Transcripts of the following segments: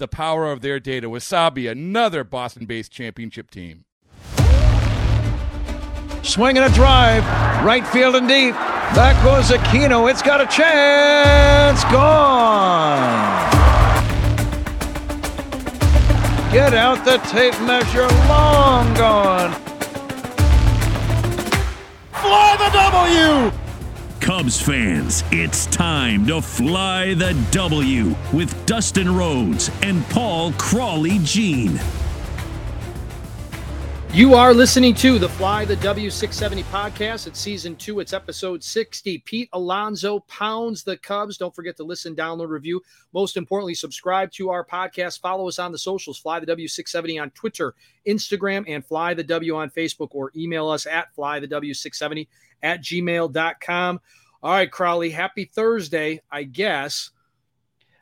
the power of their data. Wasabi, another Boston based championship team. Swinging a drive, right field and deep. Back goes Aquino. It's got a chance. Gone. Get out the tape measure. Long gone. Fly the W! Cubs fans, it's time to fly the W with Dustin Rhodes and Paul Crawley Jean. You are listening to the Fly the W670 podcast. It's season two, it's episode 60. Pete Alonso pounds the Cubs. Don't forget to listen, download, review. Most importantly, subscribe to our podcast. Follow us on the socials, Fly the W670 on Twitter, Instagram, and Fly the W on Facebook, or email us at Fly the W670 at gmail.com. All right, Crawley, happy Thursday, I guess.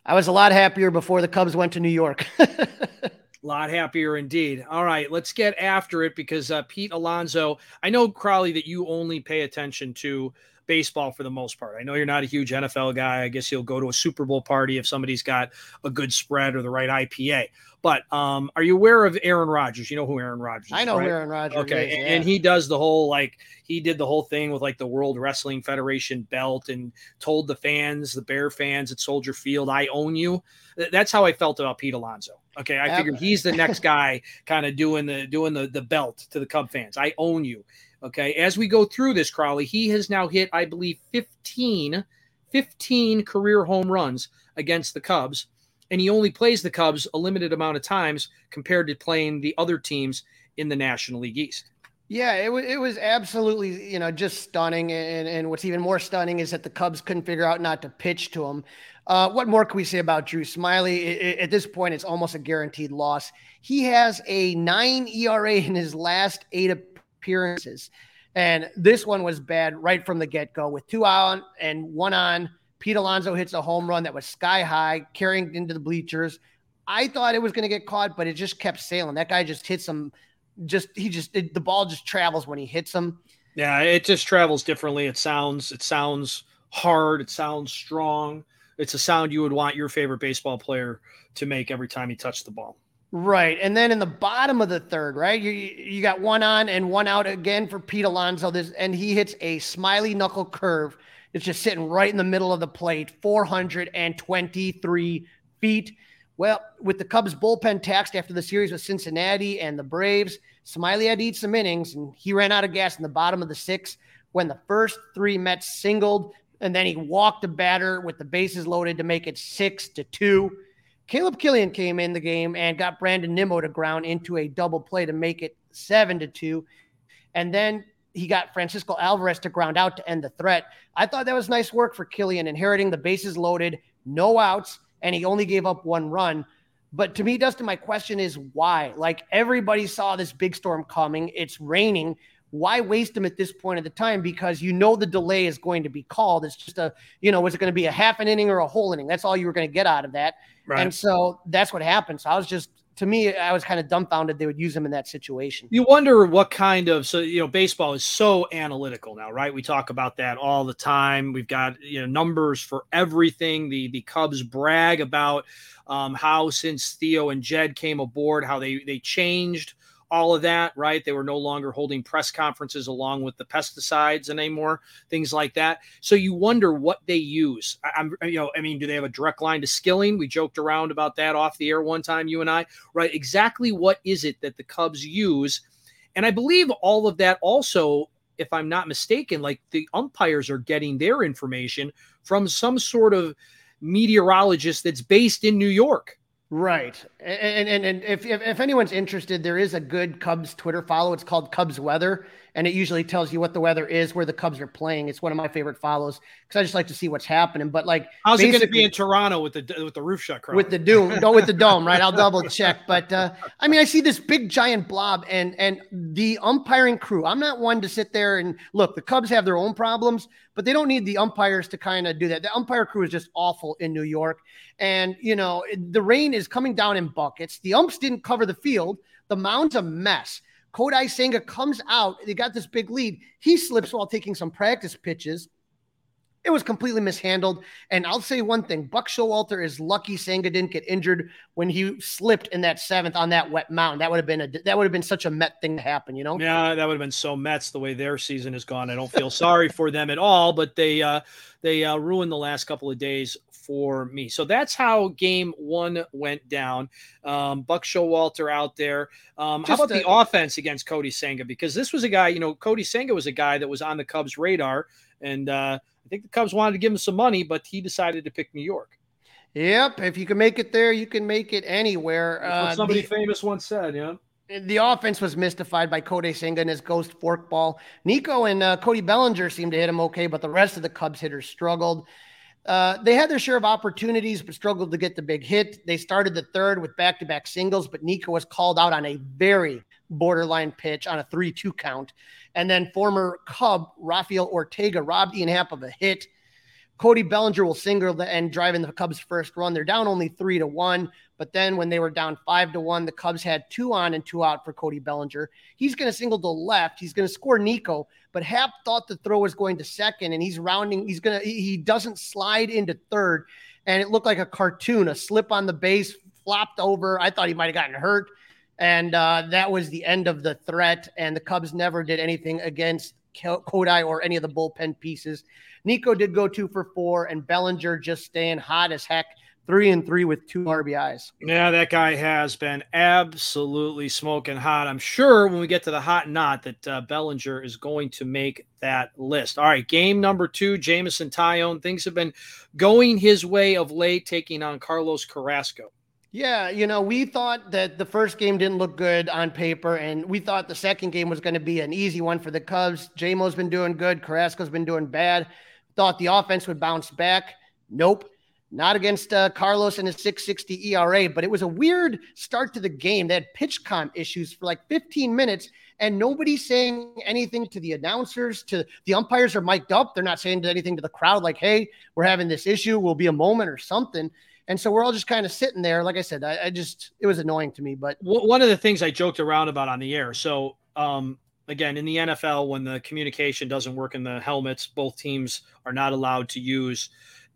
I was a lot happier before the Cubs went to New York. A lot happier indeed. All right, let's get after it because uh, Pete Alonso, I know, Crawley, that you only pay attention to baseball for the most part. I know you're not a huge NFL guy. I guess you'll go to a Super Bowl party if somebody's got a good spread or the right IPA. But um, are you aware of Aaron Rodgers? You know who Aaron Rodgers is? I know right? who Aaron Rodgers Okay, is, and- yeah. and he does the whole like he did the whole thing with like the World Wrestling Federation belt and told the fans, the Bear fans at Soldier Field, "I own you." That's how I felt about Pete Alonso. Okay, I figured he's the next guy, kind of doing the doing the the belt to the Cub fans. I own you. Okay, as we go through this, Crowley, he has now hit, I believe, 15, 15 career home runs against the Cubs, and he only plays the Cubs a limited amount of times compared to playing the other teams in the National League East. Yeah, it was it was absolutely you know just stunning, and and what's even more stunning is that the Cubs couldn't figure out not to pitch to him. Uh, what more can we say about Drew Smyly? I- I- at this point, it's almost a guaranteed loss. He has a nine ERA in his last eight appearances, and this one was bad right from the get go. With two out and one on, Pete Alonso hits a home run that was sky high, carrying into the bleachers. I thought it was going to get caught, but it just kept sailing. That guy just hits him just he just it, the ball just travels when he hits them. Yeah, it just travels differently. It sounds it sounds hard. It sounds strong. It's a sound you would want your favorite baseball player to make every time he touched the ball. Right. And then in the bottom of the third, right? You you got one on and one out again for Pete Alonso. This and he hits a Smyly knuckle curve. It's just sitting right in the middle of the plate, 423 feet. Well, with the Cubs bullpen taxed after the series with Cincinnati and the Braves, Smyly had to eat some innings and he ran out of gas in the bottom of the sixth when the first three Mets singled, and then he walked the batter with the bases loaded to make it six to two. Caleb Killian came in the game and got Brandon Nimmo to ground into a double play to make it seven to two. And then he got Francisco Alvarez to ground out to end the threat. I thought that was nice work for Killian, inheriting the bases loaded, no outs, and he only gave up one run. But to me, Dustin, my question is why? Like everybody saw this big storm coming. It's raining. Why waste them at this point of the time? Because you know the delay is going to be called. It's just a, you know, was it going to be a half an inning or a whole inning? That's all you were going to get out of that. Right. And so that's what happened. So I was just to me, I was kind of dumbfounded they would use him in that situation. You wonder what kind of so you know baseball is so analytical now, right? We talk about that all the time. We've got you know numbers for everything. The the Cubs brag about um, how since Theo and Jed came aboard, how they they changed all of that, right? They were no longer holding press conferences along with the pesticides anymore, things like that. So you wonder what they use. I, am you know, I mean, do they have a direct line to Skilling? We joked around about that off the air one time, you and I, right? Exactly what is it that the Cubs use? And I believe all of that also, if I'm not mistaken, like the umpires are getting their information from some sort of meteorologist that's based in New York Right. And, and, and if, if, if, anyone's interested, there is a good Cubs Twitter follow. It's called Cubs Weather, and it usually tells you what the weather is, where the Cubs are playing. It's one of my favorite follows because I just like to see what's happening. But like, how's it going to be in Toronto with the with the roof shut? Crowd? With the dome, don't with the dome, right? I'll double check. But uh, I mean, I see this big giant blob, and and the umpiring crew. I'm not one to sit there and look. The Cubs have their own problems, but they don't need the umpires to kind of do that. The umpire crew is just awful in New York, and you know the rain is coming down in buckets. The umps didn't cover the field. The mound's a mess. Kodai Senga comes out. They got this big lead. He slips while taking some practice pitches. It was completely mishandled. And I'll say one thing Buck Showalter is lucky Senga didn't get injured when he slipped in that seventh on that wet mound. That would have been a that would have been such a Met thing to happen, you know? Yeah, that would have been so Mets the way their season has gone. I don't feel sorry for them at all, but they uh they uh, ruined the last couple of days for me. So that's how game one went down. Um, Buck Showalter out there. Um, how about a- the offense against Kodai Senga? Because this was a guy, you know, Kodai Senga was a guy that was on the Cubs' radar. And uh, I think the Cubs wanted to give him some money, but he decided to pick New York. Yep. If you can make it there, you can make it anywhere. Uh, somebody the- famous once said, yeah the offense was mystified by Kodai Senga and his ghost forkball. Nico and uh, Cody Bellinger seemed to hit him okay, but the rest of the Cubs hitters struggled. Uh, they had their share of opportunities, but struggled to get the big hit. They started the third with back to back singles, but Nico was called out on a very borderline pitch on a 3 2 count. And then former Cub Rafael Ortega robbed Ian Happ of a hit. Cody Bellinger will single and drive in the Cubs' first run. They're down only three to one, but then when they were down five to one, the Cubs had two on and two out for Cody Bellinger. He's going to single to left. He's going to score Nico, but Happ thought the throw was going to second, and he's rounding. He's to. He doesn't slide into third, and it looked like a cartoon. A slip on the base, flopped over. I thought he might have gotten hurt, and uh, that was the end of the threat. And the Cubs never did anything against Kodai or any of the bullpen pieces. Nico did go two for four, and Bellinger just staying hot as heck, three and three with two RBIs. Yeah, that guy has been absolutely smoking hot. I'm sure when we get to the hot and not that uh, Bellinger is going to make that list. All right, game number two, Jameson Taillon. Things have been going his way of late, taking on Carlos Carrasco. Yeah, you know, we thought that the first game didn't look good on paper, and we thought the second game was going to be an easy one for the Cubs. JMO's been doing good, Carrasco's been doing bad. Thought the offense would bounce back. Nope. Not against uh, Carlos and his 660 ERA, but it was a weird start to the game. They had PitchCom issues for like 15 minutes, and nobody's saying anything to the announcers. To the umpires are mic'd up. They're not saying anything to the crowd, like, "Hey, we're having this issue. We'll be a moment or something." And so we're all just kind of sitting there. Like I said, I, I, just it was annoying to me. But one of the things I joked around about on the air. So um, again, in the NFL, when the communication doesn't work in the helmets, both teams are not allowed to use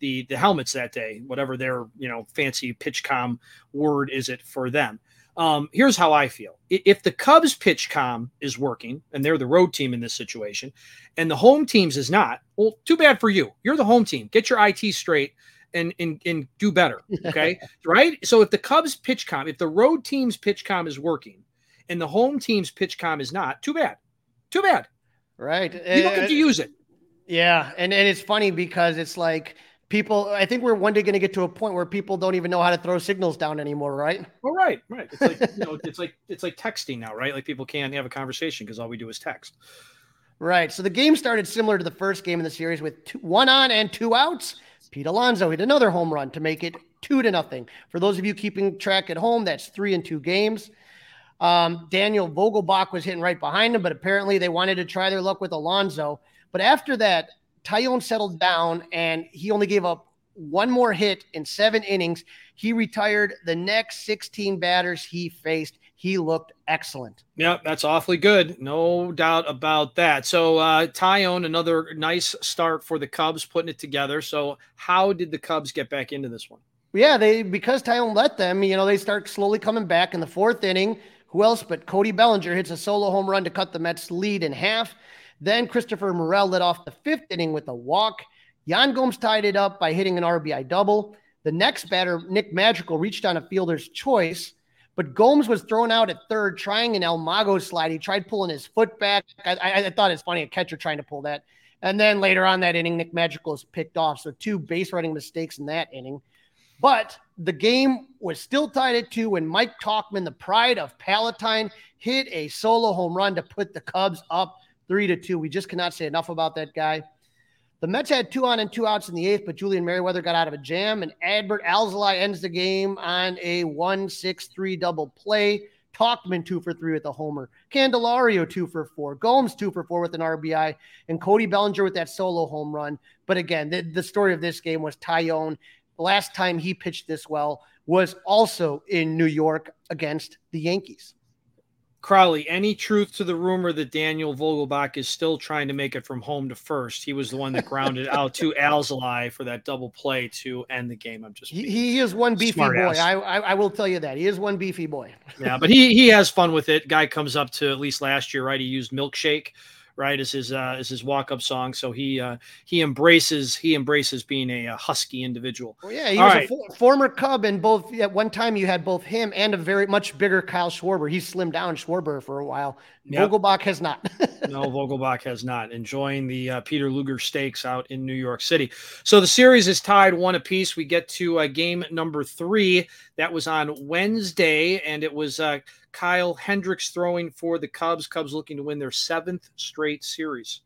the the helmets that day, whatever their you know fancy PitchCom word is it for them. Um, here's how I feel: if the Cubs PitchCom is working and they're the road team in this situation, and the home teams is not, well, too bad for you. You're the home team. Get your IT straight and and and do better. Okay, right. So if the Cubs PitchCom, if the road team's PitchCom is working, and the home team's PitchCom is not, too bad. Too bad. Right. You don't get to use it. Yeah, and and it's funny because it's like people. I think we're one day going to get to a point where people don't even know how to throw signals down anymore, right? Well, right, right. It's like you know, it's like it's like texting now, right? Like people can't have a conversation because all we do is text. Right. So the game started similar to the first game in the series with two, one on and two outs. Pete Alonso hit another home run to make it two to nothing. For those of you keeping track at home, that's three and two games. Um, Daniel Vogelbach was hitting right behind him, but apparently they wanted to try their luck with Alonso. But after that, Taillon settled down and he only gave up one more hit in seven innings. He retired the next 16 batters he faced. He looked excellent. Yeah, that's awfully good. No doubt about that. So, uh, Taillon, another nice start for the Cubs, putting it together. So, how did the Cubs get back into this one? Yeah, they because Taillon let them, you know, they start slowly coming back in the fourth inning. Who else but Cody Bellinger hits a solo home run to cut the Mets' lead in half. Then Christopher Morel led off the fifth inning with a walk. Yan Gomes tied it up by hitting an RBI double. The next batter, Nick Madrigal, reached on a fielder's choice, but Gomes was thrown out at third, trying an El Mago slide. He tried pulling his foot back. I, I, I thought it's funny, a catcher trying to pull that. And then later on that inning, Nick Madrigal is picked off. So two base running mistakes in that inning. But the game was still tied at two when Mike Tauchman, the pride of Palatine, hit a solo home run to put the Cubs up three to two. We just cannot say enough about that guy. The Mets had two on and two outs in the eighth, but Julian Merryweather got out of a jam, and Adbert Alzolay ends the game on a 1 6 3 double play. Tauchman two for three with a homer. Candelario two for four. Gomes two for four with an RBI. And Cody Bellinger with that solo home run. But again, the, the story of this game was Taillon. The last time he pitched this well was also in New York against the Yankees. Crawly, any truth to the rumor that Daniel Vogelbach is still trying to make it from home to first? He was the one that grounded out to Alzolay for that double play to end the game. I'm just he, he is one beefy boy. I, I, I will tell you that he is one beefy boy. yeah, but he he has fun with it. Guy comes up to at least last year, right? He used milkshake right? Is his uh, is his walk up song. So he uh, he embraces he embraces being a, a husky individual. Well, yeah, he All was right. a for- former Cub, and both at one time you had both him and a very much bigger Kyle Schwarber. He slimmed down Schwarber for a while. Yep. Vogelbach has not. no, Vogelbach has not. Enjoying the uh, Peter Luger Steaks out in New York City. So the series is tied one apiece. We get to uh, game number three. That was on Wednesday, and it was uh, Kyle Hendricks throwing for the Cubs. Cubs looking to win their seventh straight series.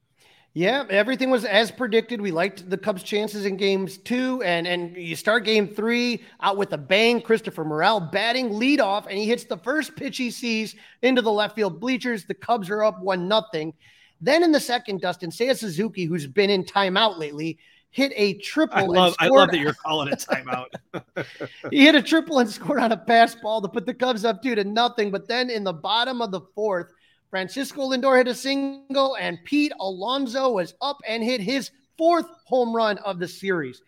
Yeah, everything was as predicted. We liked the Cubs' chances in games two, and and you start game three out with a bang. Christopher Morel batting leadoff, and he hits the first pitch he sees into the left field bleachers. The Cubs are up one nothing. Then in the second, Dustin Seiya Suzuki, who's been in timeout lately, hit a triple. I love, I love that you're calling it timeout. he hit a triple and scored on a pass ball to put the Cubs up two to nothing. But then in the bottom of the fourth, Francisco Lindor hit a single, and Pete Alonso was up and hit his fourth home run of the series.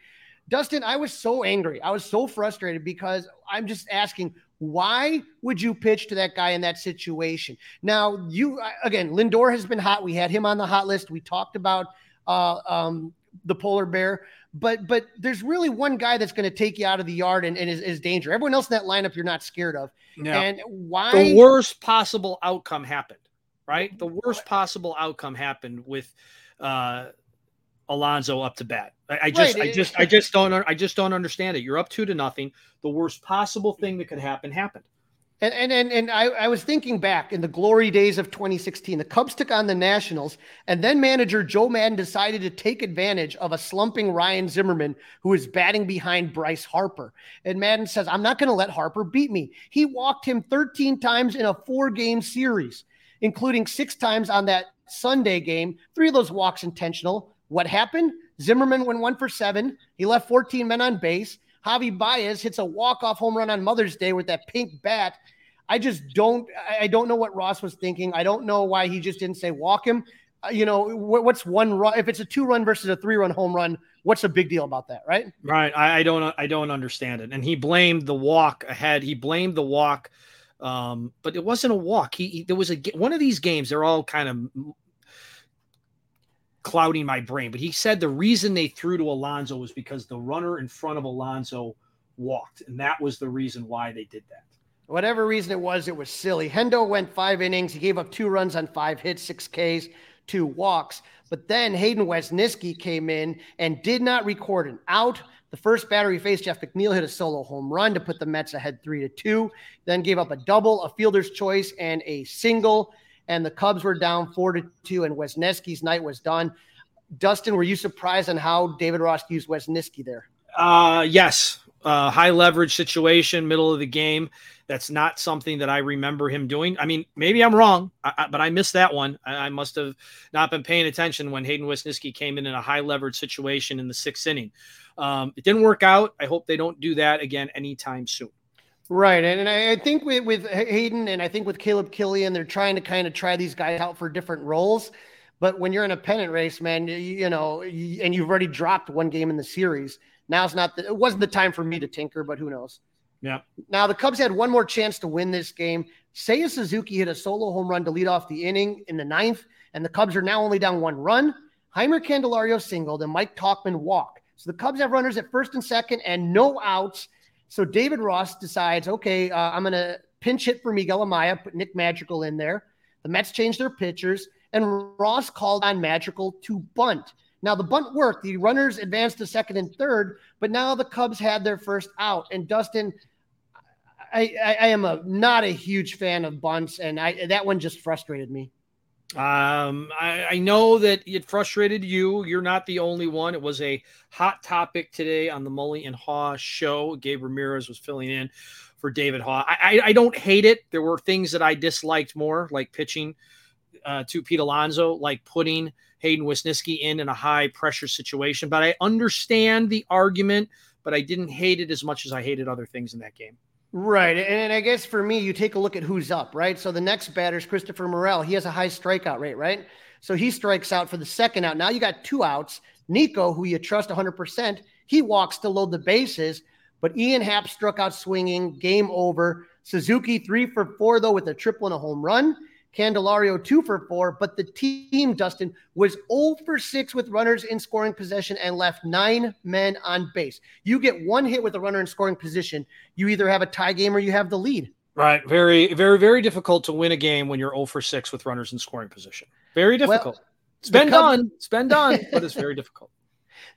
Dustin, I was so angry. I was so frustrated because I'm just asking, why would you pitch to that guy in that situation? Now, you again, Lindor has been hot. We had him on the hot list. We talked about uh, um, the polar bear. But but there's really one guy that's going to take you out of the yard and, and is, is, danger. Everyone else in that lineup you're not scared of. And why the worst possible outcome happened, right? The worst possible outcome happened with uh Alonso up to bat. I, I just right. I just I just don't I just don't understand it. You're up two to nothing. The worst possible thing that could happen happened. And and and, and I, I was thinking back in the glory days of 2016. The Cubs took on the Nationals, and then manager Joe Maddon decided to take advantage of a slumping Ryan Zimmerman who was batting behind Bryce Harper. And Maddon says, I'm not going to let Harper beat me. He walked him 13 times in a four-game series, including six times on that Sunday game. Three of those walks intentional. What happened? Zimmerman went one for seven. He left 14 men on base. Javi Baez hits a walk-off home run on Mother's Day with that pink bat. I just don't. I don't know what Ross was thinking. I don't know why he just didn't say walk him. Uh, you know, what's one run? If it's a two run versus a three run home run, what's the big deal about that, right? Right. I, I don't. I don't understand it. And he blamed the walk ahead. He blamed the walk, um, but it wasn't a walk. He, he there was a one of these games. They're all kind of clouding my brain. But he said the reason they threw to Alonso was because the runner in front of Alonso walked, and that was the reason why they did that. Whatever reason it was, it was silly. Hendo went five innings. He gave up two runs on five hits, six Ks, two walks. But then Hayden Wesneski came in and did not record an out. The first batter he faced, Jeff McNeil, hit a solo home run to put the Mets ahead three to two. Then gave up a double, a fielder's choice, and a single. And the Cubs were down four to two, and Wesneski's night was done. Dustin, were you surprised on how David Ross used Wesneski there? Uh, yes. Uh, high leverage situation, middle of the game. That's not something that I remember him doing. I mean, maybe I'm wrong, I, I, but I missed that one. I, I, must have not been paying attention when Hayden Wesneski came in in a high leverage situation in the sixth inning. Um, it didn't work out. I hope they don't do that again anytime soon. Right. And, and I, think with, with Hayden and I think with Caleb Killian, they're trying to kind of try these guys out for different roles. But when you're in a pennant race, man, you, you know, you, and you've already dropped one game in the series, now's not the, it wasn't the time for me to tinker, but who knows? Yeah. Now the Cubs had one more chance to win this game. Seiya Suzuki hit a solo home run to lead off the inning in the ninth, and the Cubs are now only down one run. Jeimer Candelario singled and Mike Tauchman walked. So the Cubs have runners at first and second and no outs. So David Ross decides, okay, uh, I'm going to pinch hit for Miguel Amaya, put Nick Madrigal in there. The Mets changed their pitchers, and Ross called on Madrigal to bunt. Now the bunt worked. The runners advanced to second and third, but now the Cubs had their first out. And Dustin, I, I, I am a not a huge fan of bunts, and I that one just frustrated me. Um, I, I, know that it frustrated you. You're not the only one. It was a hot topic today on the Mully and Haugh show. Gabe Ramirez was filling in for David Haugh. I, I, I don't hate it. There were things that I disliked more, like pitching uh, to Pete Alonso, like putting Hayden Wesneski in in a high pressure situation. But I understand the argument, but I didn't hate it as much as I hated other things in that game. Right. And I guess for me, you take a look at who's up, right? So the next batter is Christopher Morel. He has a high strikeout rate, right? So he strikes out for the second out. Now you got two outs. Nico, who you trust 100%, he walks to load the bases. But Ian Happ struck out swinging. Game over. Suzuki three for four, though, with a triple and a home run. Candelario two for four, but the team, Dustin, was 0 for 6 with runners in scoring possession and left nine men on base. You get one hit with a runner in scoring position, you either have a tie game or you have the lead. Right. Very, very, very difficult to win a game when you're 0 for 6 with runners in scoring position. Very difficult. Well, it's been Cubs- done. It's been done, but it's very difficult.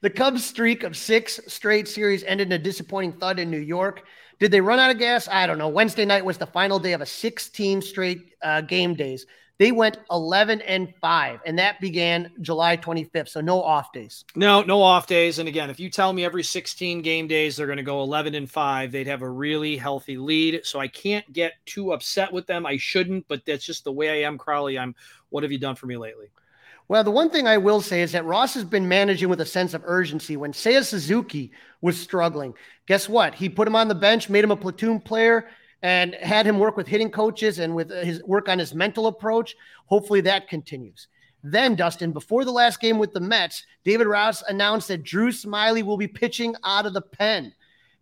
The Cubs' streak of six straight series ended in a disappointing thud in New York. Did they run out of gas? I don't know. Wednesday night was the final day of a 16 straight uh, game days. They went 11 and 5, and that began July 25th. So no off days. No, no off days. And again, if you tell me every 16 game days they're going to go 11 and 5, they'd have a really healthy lead. So I can't get too upset with them. I shouldn't, but that's just the way I am, Crowley. I'm what have you done for me lately? Well, the one thing I will say is that Ross has been managing with a sense of urgency. When Seiya Suzuki was struggling, guess what? He put him on the bench, made him a platoon player, and had him work with hitting coaches and with his work on his mental approach. Hopefully that continues. Then, Dustin, before the last game with the Mets, David Ross announced that Drew Smyly will be pitching out of the pen.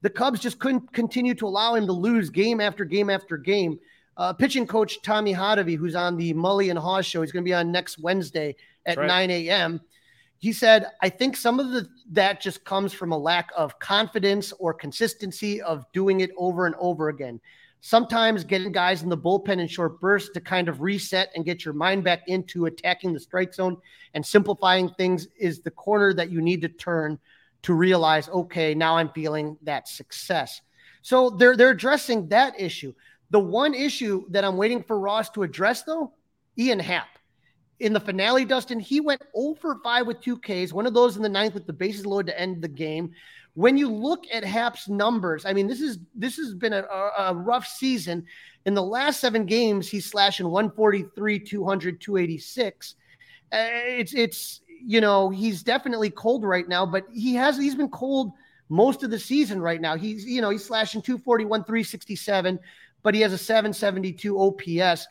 The Cubs just couldn't continue to allow him to lose game after game after game. Uh, pitching coach Tommy Hotovy, who's on the Mully and Haugh show, he's going to be on next Wednesday at right. 9 a.m. He said, I think some of the that just comes from a lack of confidence or consistency of doing it over and over again. Sometimes getting guys in the bullpen in short bursts to kind of reset and get your mind back into attacking the strike zone and simplifying things is the corner that you need to turn to realize, okay, now I'm feeling that success. So they're they're addressing that issue. The one issue that I'm waiting for Ross to address, though, Ian Happ. In the finale, Dustin, he went 0 for 5 with two Ks, one of those in the ninth with the bases loaded to end the game. When you look at Happ's numbers, I mean, this is this has been a, a rough season. In the last seven games, he's slashing 143, 200, 286. Uh, it's it's you know he's definitely cold right now, but he has he's been cold most of the season right now. He's you know he's slashing 241, 367 but he has a 772 OPS.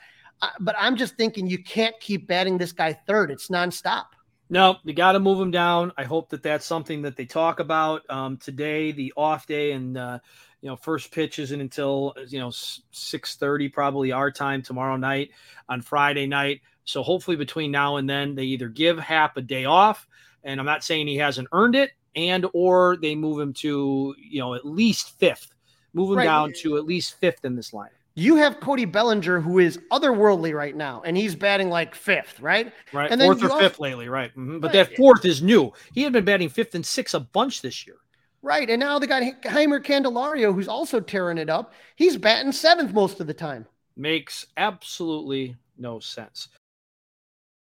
But I'm just thinking you can't keep batting this guy third. It's nonstop. No, you got to move him down. I hope that that's something that they talk about um, today, the off day, and uh, you know, first pitch isn't until you know six thirty, probably our time tomorrow night on Friday night. So hopefully between now and then, they either give Happ a day off, and I'm not saying he hasn't earned it, and or they move him to you know at least fifth move him right. down to at least fifth in this line. You have Cody Bellinger, who is otherworldly right now, and he's batting like fifth, right? Right, and fourth or also, fifth lately, right? Mm-hmm. But right. that fourth is new. He had been batting fifth and sixth a bunch this year. Right, and now they got Jeimer Candelario, who's also tearing it up. He's batting seventh most of the time. Makes absolutely no sense.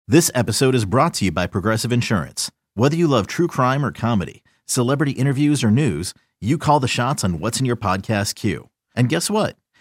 This episode is brought to you by Progressive Insurance. Whether you love true crime or comedy, celebrity interviews or news you call the shots on what's in your podcast queue. And guess what?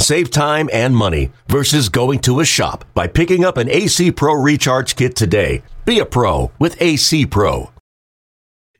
Save time and money versus going to a shop by picking up an AC Pro Recharge Kit today. Be a pro with AC Pro.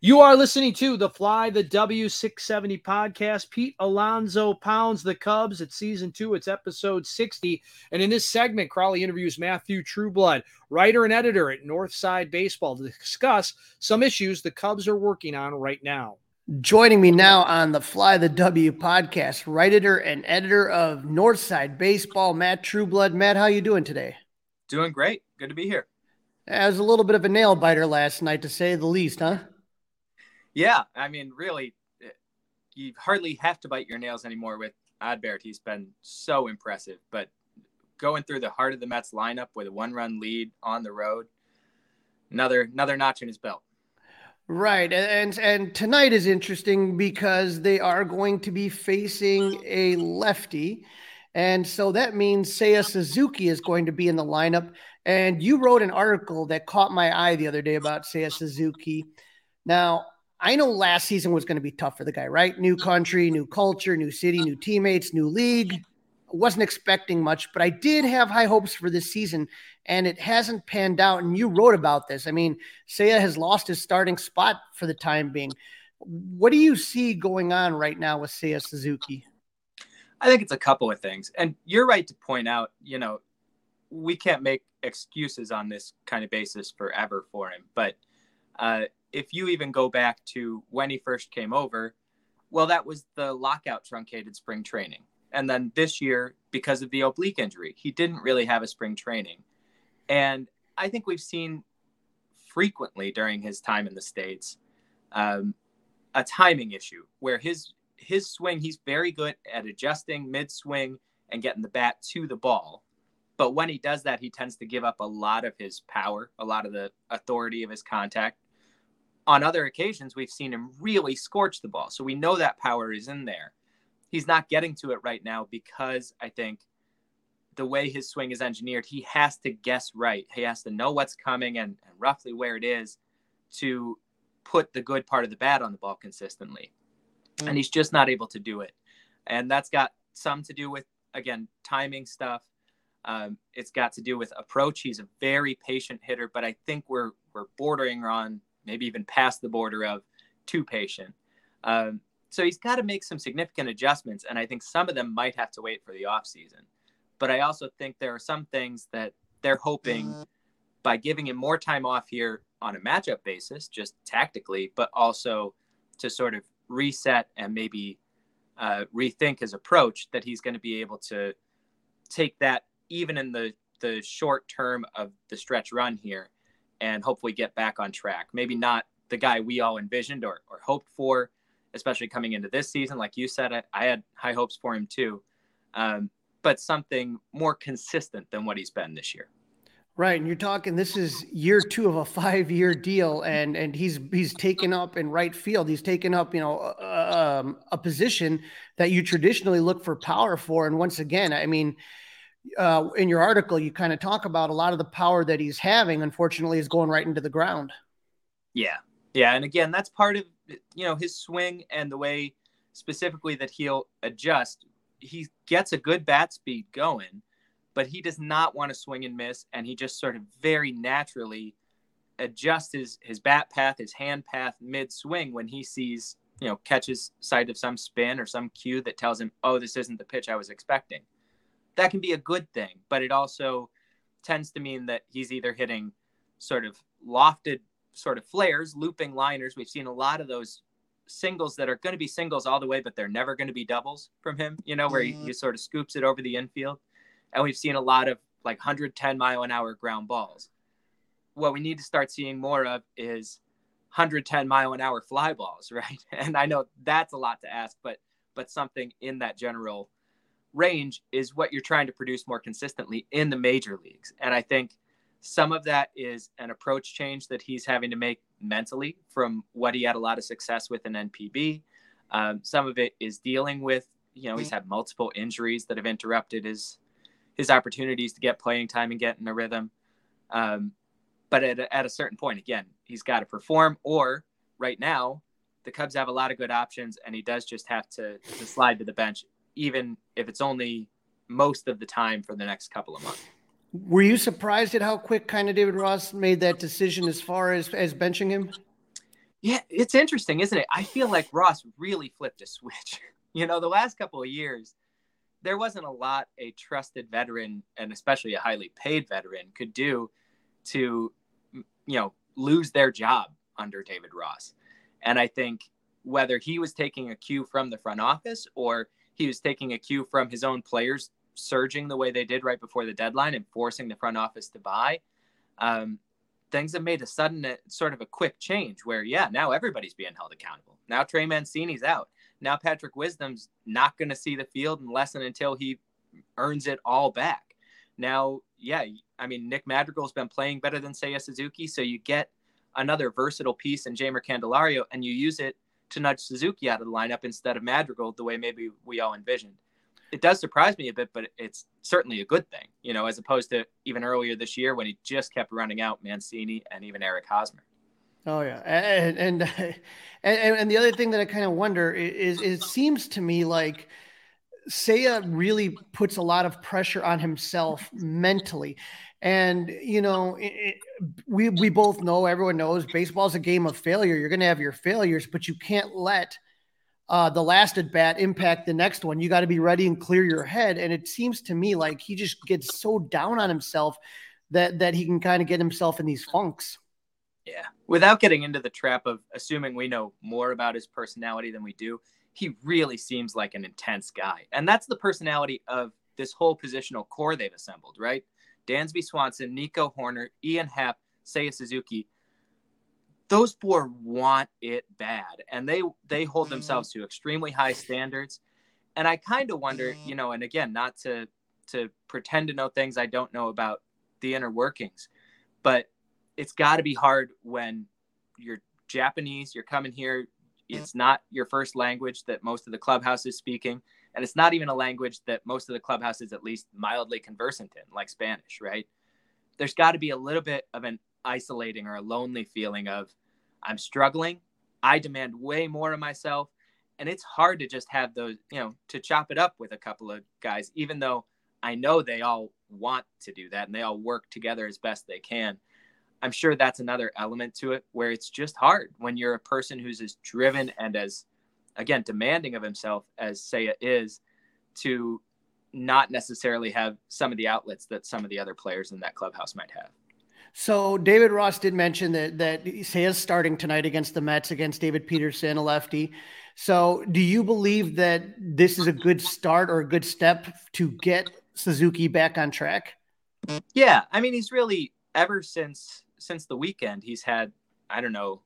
You are listening to the Fly the W670 podcast. Pete Alonso pounds the Cubs. It's season two, it's episode 60. And in this segment, Crawly interviews Matthew Trueblood, writer and editor at Northside Baseball, to discuss some issues the Cubs are working on right now. Joining me now on the Fly the W podcast, writer and editor of Northside Baseball, Matt Trueblood. Matt, how you doing today? Doing great. Good to be here. It was a little bit of a nail biter last night, to say the least, huh? Yeah, I mean, really, you hardly have to bite your nails anymore with Adbert. He's been so impressive. But going through the heart of the Mets lineup with a one-run lead on the road, another another notch in his belt. Right, and and tonight is interesting because they are going to be facing a lefty, and so that means Seiya Suzuki is going to be in the lineup. And you wrote an article that caught my eye the other day about Seiya Suzuki. Now, I know last season was going to be tough for the guy, right? New country, new culture, new city, new teammates, new league. Wasn't expecting much, but I did have high hopes for this season, and it hasn't panned out. And you wrote about this. I mean, Seiya has lost his starting spot for the time being. What do you see going on right now with Seiya Suzuki? I think it's a couple of things. And you're right to point out, you know, we can't make excuses on this kind of basis forever for him. But uh, if you even go back to when he first came over, well, that was the lockout truncated spring training. And then this year, because of the oblique injury, he didn't really have a spring training. And I think we've seen frequently during his time in the States um, a timing issue where his his swing, he's very good at adjusting mid swing and getting the bat to the ball. But when he does that, he tends to give up a lot of his power, a lot of the authority of his contact on other occasions, we've seen him really scorch the ball. So we know that power is in there. He's not getting to it right now because I think the way his swing is engineered, he has to guess right. He has to know what's coming and, and roughly where it is to put the good part of the bat on the ball consistently. Mm. And he's just not able to do it. And that's got some to do with, again, timing stuff. Um, it's got to do with approach. He's a very patient hitter, but I think we're we're bordering on maybe even past the border of too patient. Um, so he's got to make some significant adjustments, and I think some of them might have to wait for the offseason. But I also think there are some things that they're hoping by giving him more time off here on a matchup basis, just tactically, but also to sort of reset and maybe uh, rethink his approach, that he's going to be able to take that even in the the short term of the stretch run here and hopefully get back on track. Maybe not the guy we all envisioned or, or hoped for, especially coming into this season. Like you said, I, I had high hopes for him too, um, but something more consistent than what he's been this year. Right, and you're talking. This is year two of a five-year deal, and and he's he's taken up in right field. He's taken up, you know, uh, um, a position that you traditionally look for power for. And once again, I mean, uh, in your article, you kind of talk about a lot of the power that he's having, unfortunately, is going right into the ground. Yeah. Yeah. And again, that's part of, you know, his swing and the way specifically that he'll adjust. He gets a good bat speed going, but he does not want to swing and miss. And he just sort of very naturally adjusts his, his bat path, his hand path mid swing when he sees, you know, catches sight of some spin or some cue that tells him, oh, this isn't the pitch I was expecting that can be a good thing, but it also tends to mean that he's either hitting sort of lofted sort of flares, looping liners. We've seen a lot of those singles that are going to be singles all the way, but they're never going to be doubles from him, you know, where he, mm-hmm. he sort of scoops it over the infield. And we've seen a lot of like 110 mile an hour ground balls. What we need to start seeing more of is 110 mile an hour fly balls, right? And I know that's a lot to ask, but but something in that general range is what you're trying to produce more consistently in the major leagues. And I think some of that is an approach change that he's having to make mentally from what he had a lot of success with in NPB. Um, some of it is dealing with, you know, he's had multiple injuries that have interrupted his his opportunities to get playing time and get in a rhythm. Um, but at a, at a certain point, again, he's got to perform. Or right now, the Cubs have a lot of good options, and he does just have to, to slide to the bench, even if it's only most of the time for the next couple of months. Were you surprised at how quick kind of David Ross made that decision as far as as benching him? Yeah, it's interesting, isn't it? I feel like Ross really flipped a switch. You know, the last couple of years, there wasn't a lot a trusted veteran and especially a highly paid veteran could do to, you know, lose their job under David Ross. And I think whether he was taking a cue from the front office or he was taking a cue from his own players surging the way they did right before the deadline and forcing the front office to buy, um, things have made a sudden uh, sort of a quick change where, yeah, now everybody's being held accountable. Now Trey Mancini's out. Now Patrick Wisdom's not going to see the field unless and until he earns it all back. Now, yeah, I mean, Nick Madrigal's been playing better than Seiya Suzuki, so you get another versatile piece in Jeimer Candelario and you use it to nudge Suzuki out of the lineup instead of Madrigal the way maybe we all envisioned it does surprise me a bit, but it's certainly a good thing, you know, as opposed to even earlier this year when he just kept running out Mancini and even Eric Hosmer. Oh yeah, and and and, and the other thing that I kind of wonder is, is it seems to me like Seiya really puts a lot of pressure on himself mentally. And you know, it, we we both know, everyone knows, baseball is a game of failure. You're going to have your failures, but you can't let uh, the last at bat impact the next one. You got to be ready and clear your head. And it seems to me like he just gets so down on himself that that he can kind of get himself in these funks. Yeah, without getting into the trap of assuming we know more about his personality than we do, he really seems like an intense guy, and that's the personality of this whole positional core they've assembled, right? Dansby Swanson, Nico Hoerner, Ian Happ, Seiya Suzuki those four want it bad and they they hold mm-hmm. themselves to extremely high standards. And i kind of wonder you know and again not to to pretend to know things i don't know about the inner workings but it's got to be hard when you're japanese you're coming here it's not your first language that most of the clubhouse is speaking and it's not even a language that most of the clubhouse is at least mildly conversant in like spanish right? There's got to be a little bit of an isolating or a lonely feeling of I'm struggling. I demand way more of myself. And it's hard to just have those, you know, to chop it up with a couple of guys, even though I know they all want to do that and they all work together as best they can. I'm sure that's another element to it where it's just hard when you're a person who's as driven and as, again, demanding of himself as Seiya is to not necessarily have some of the outlets that some of the other players in that clubhouse might have. So David Ross did mention that that he is starting tonight against the Mets against David Peterson, a lefty. So do you believe that this is a good start or a good step to get Suzuki back on track? Yeah, I mean he's really ever since since the weekend he's had I don't know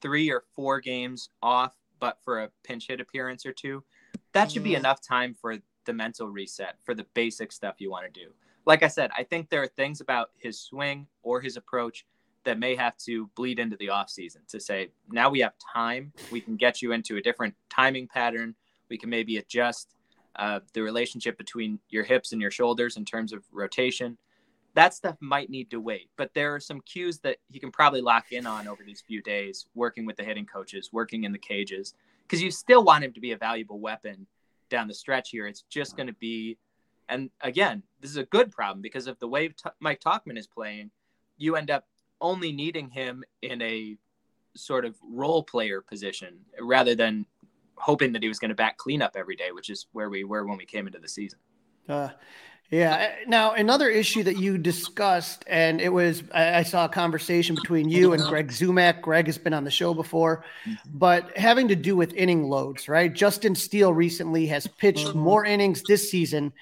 three or four games off, but for a pinch hit appearance or two, that should be mm-hmm. enough time for the mental reset for the basic stuff you want to do like I said, I think there are things about his swing or his approach that may have to bleed into the offseason to say, now we have time. We can get you into a different timing pattern. We can maybe adjust uh, the relationship between your hips and your shoulders in terms of rotation. That stuff might need to wait, but there are some cues that he can probably lock in on over these few days, working with the hitting coaches, working in the cages, because you still want him to be a valuable weapon down the stretch here. It's just going to be and again, this is a good problem because of the way T- Mike Tauchman is playing, you end up only needing him in a sort of role player position rather than hoping that he was going to back cleanup every day, which is where we were when we came into the season. Uh, Yeah. Now, another issue that you discussed, and it was I, saw a conversation between you and Greg Zumach. Greg has been on the show before, mm-hmm. but having to do with inning loads, right? Justin Steele recently has pitched mm-hmm. more innings this season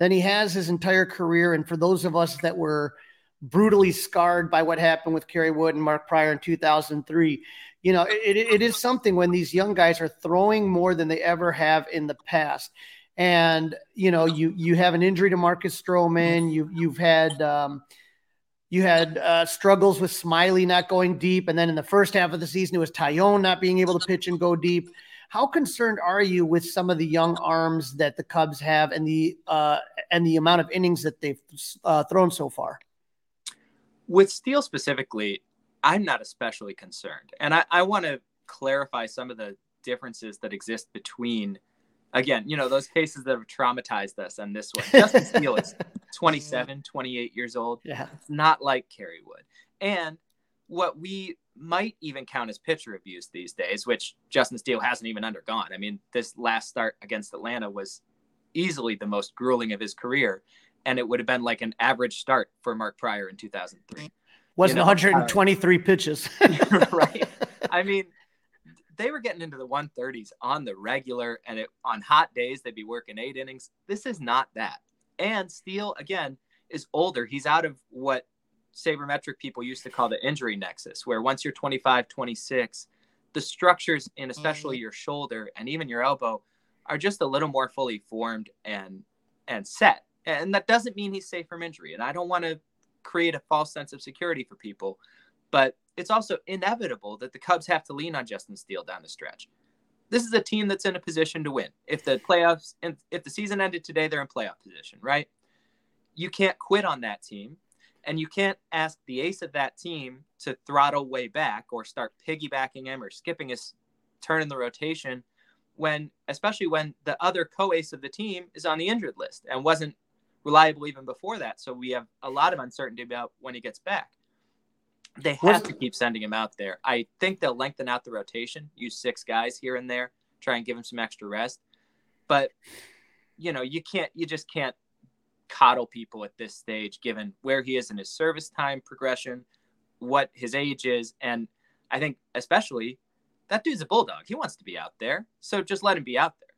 than he has his entire career. And for those of us that were brutally scarred by what happened with Kerry Wood and Mark Prior in 2003, you know, it, it is something when these young guys are throwing more than they ever have in the past and you know you you have an injury to Marcus Stroman. You you've had um, you had uh, struggles with Smyly not going deep, and then in the first half of the season it was Taillon not being able to pitch and go deep. How concerned are you with some of the young arms that the Cubs have and the uh, and the amount of innings that they've uh, thrown so far? With Steele specifically, I'm not especially concerned, and I, I want to clarify some of the differences that exist between again, you know, those cases that have traumatized us and this one. Justin Steele is 27, 28 years old. Yeah. It's not like Kerry Wood. And what we might even count as pitcher abuse these days, which Justin Steele hasn't even undergone. I mean, this last start against Atlanta was easily the most grueling of his career. And it would have been like an average start for Mark Prior in 2003. Wasn't you know, 123 uh, pitches. right. I mean, they were getting into the 130s on the regular, and it, on hot days they'd be working eight innings. This is not that. And Steele again is older. He's out of what sabermetric people used to call the injury nexus, where once you're 25, 26, the structures in especially mm-hmm. your shoulder and even your elbow are just a little more fully formed and and set. And that doesn't mean he's safe from injury. And I don't want to create a false sense of security for people, but it's also inevitable that the Cubs have to lean on Justin Steele down the stretch. This is a team that's in a position to win. If the playoffs and if the season ended today, they're in playoff position, right? You can't quit on that team, and you can't ask the ace of that team to throttle way back or start piggybacking him or skipping his turn in the rotation when especially when the other co-ace of the team is on the injured list and wasn't reliable even before that. So we have a lot of uncertainty about when he gets back. They have to keep sending him out there. I think they'll lengthen out the rotation, use six guys here and there, try and give him some extra rest. But you know, you can't, you just can't coddle people at this stage, given where he is in his service time progression, what his age is, and I think especially that dude's a bulldog. He wants to be out there, so just let him be out there.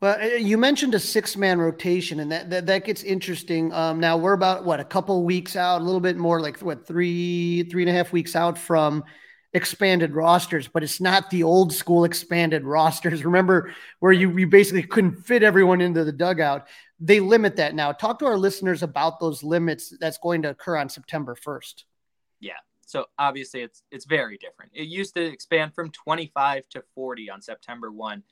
Well, uh, you mentioned a six man rotation, and that, that, that gets interesting. Um, now we're about what a couple weeks out, a little bit more like what three three and a half weeks out from expanded rosters, but it's not the old school expanded rosters. Remember where you you basically couldn't fit everyone into the dugout. They limit that now. Talk to our listeners about those limits that's going to occur on September first. Yeah. So obviously it's it's very different. It used to expand from 25 to 40 on September 1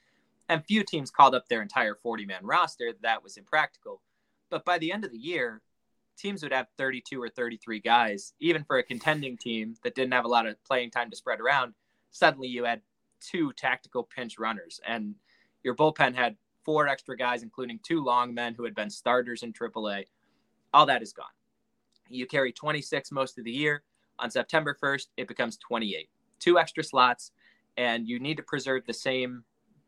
and few teams called up their entire 40 man roster. That was impractical. But by the end of the year, teams would have 32 or 33 guys, even for a contending team that didn't have a lot of playing time to spread around. Suddenly you had two tactical pinch runners, and your bullpen had four extra guys, including two long men who had been starters in AAA. All that is gone. You carry 26 most of the year. On September 1st, it becomes 28. Two extra slots, and you need to preserve the same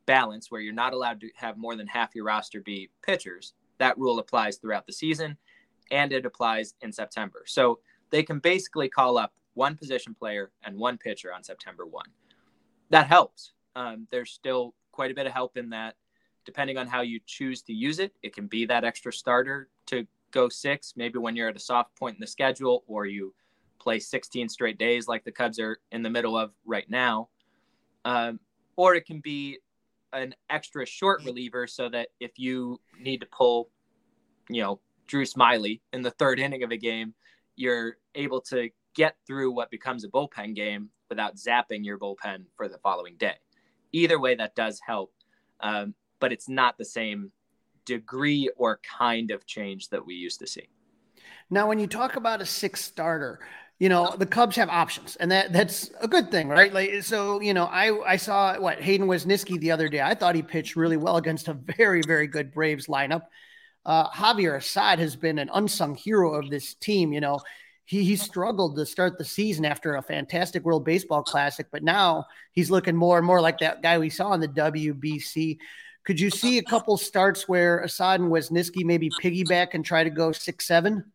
balance where you're not allowed to have more than half your roster be pitchers. That rule applies throughout the season and it applies in September. So they can basically call up one position player and one pitcher on September 1. That helps. Um, there's still quite a bit of help in that. Depending on how you choose to use it, it can be that extra starter to go six, maybe when you're at a soft point in the schedule or you play 16 straight days like the Cubs are in the middle of right now. Um, or it can be an extra short reliever so that if you need to pull, you know, Drew Smyly in the third inning of a game, you're able to get through what becomes a bullpen game without zapping your bullpen for the following day. Either way, that does help, um, but it's not the same degree or kind of change that we used to see. Now, when you talk about a six starter, you know the Cubs have options, and that that's a good thing, right? Like so, you know, I I saw what Hayden Wesneski the other day. I thought he pitched really well against a very very good Braves lineup. Uh, Javier Assad has been an unsung hero of this team. You know, he he struggled to start the season after a fantastic World Baseball Classic, but now he's looking more and more like that guy we saw in the WBC. Could you see a couple starts where Assad and Wesneski maybe piggyback and try to go six seven?